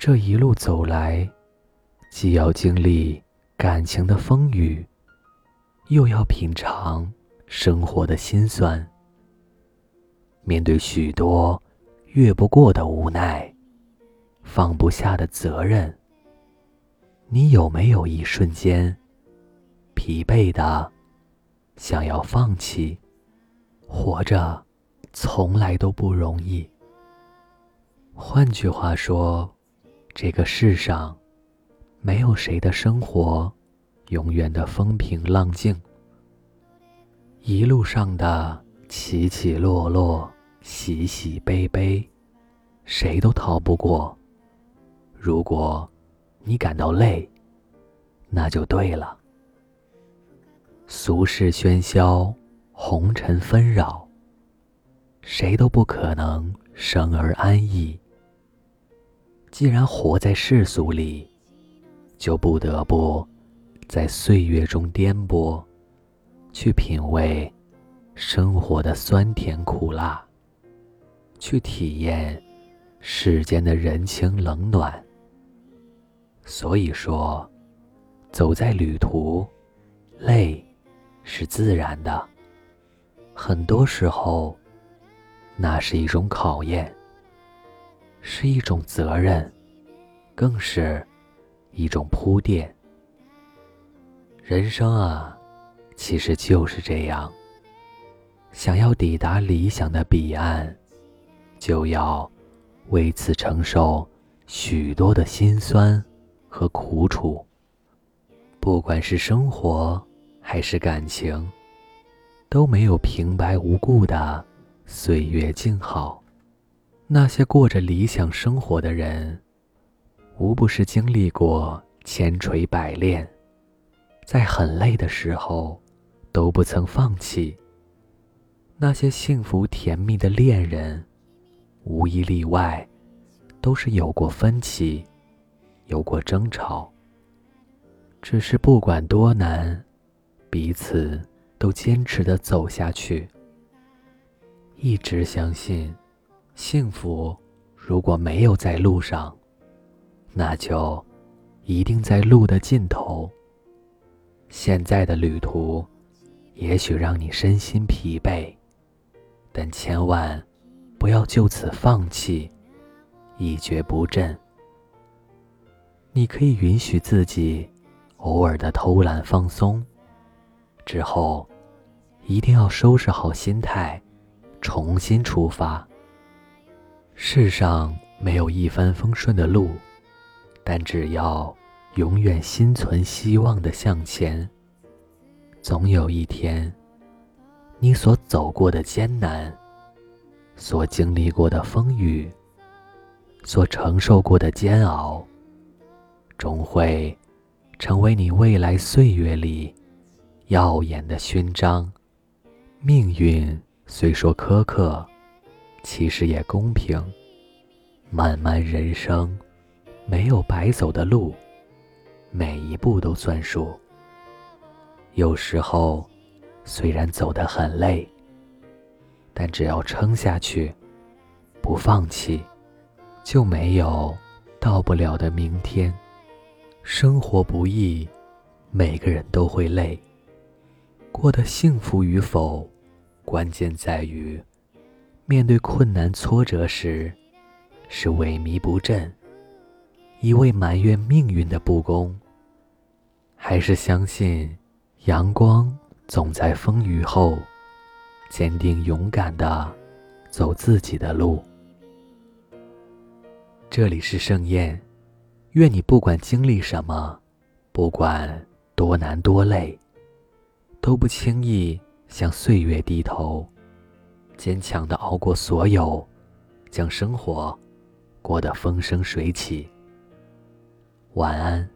这一路走来，既要经历感情的风雨，又要品尝生活的辛酸。面对许多越不过的无奈，放不下的责任，你有没有一瞬间疲惫的想要放弃？活着从来都不容易。换句话说，这个世上没有谁的生活永远的风平浪静，一路上的起起落落、喜喜悲悲，谁都逃不过。如果你感到累，那就对了。俗世喧嚣。红尘纷扰，谁都不可能生而安逸。既然活在世俗里，就不得不在岁月中颠簸，去品味生活的酸甜苦辣，去体验世间的人情冷暖。所以说，走在旅途，累是自然的。很多时候，那是一种考验，是一种责任，更是一种铺垫。人生啊，其实就是这样。想要抵达理想的彼岸，就要为此承受许多的辛酸和苦楚。不管是生活还是感情。都没有平白无故的岁月静好。那些过着理想生活的人，无不是经历过千锤百炼，在很累的时候都不曾放弃。那些幸福甜蜜的恋人，无一例外，都是有过分歧，有过争吵。只是不管多难，彼此。都坚持的走下去，一直相信，幸福如果没有在路上，那就一定在路的尽头。现在的旅途，也许让你身心疲惫，但千万不要就此放弃，一蹶不振。你可以允许自己偶尔的偷懒放松。之后，一定要收拾好心态，重新出发。世上没有一帆风顺的路，但只要永远心存希望的向前，总有一天，你所走过的艰难，所经历过的风雨，所承受过的煎熬，终会成为你未来岁月里。耀眼的勋章，命运虽说苛刻，其实也公平。漫漫人生，没有白走的路，每一步都算数。有时候，虽然走得很累，但只要撑下去，不放弃，就没有到不了的明天。生活不易，每个人都会累。过得幸福与否，关键在于，面对困难挫折时，是萎靡不振，一味埋怨命运的不公，还是相信阳光总在风雨后，坚定勇敢的走自己的路。这里是盛宴，愿你不管经历什么，不管多难多累。都不轻易向岁月低头，坚强的熬过所有，将生活过得风生水起。晚安。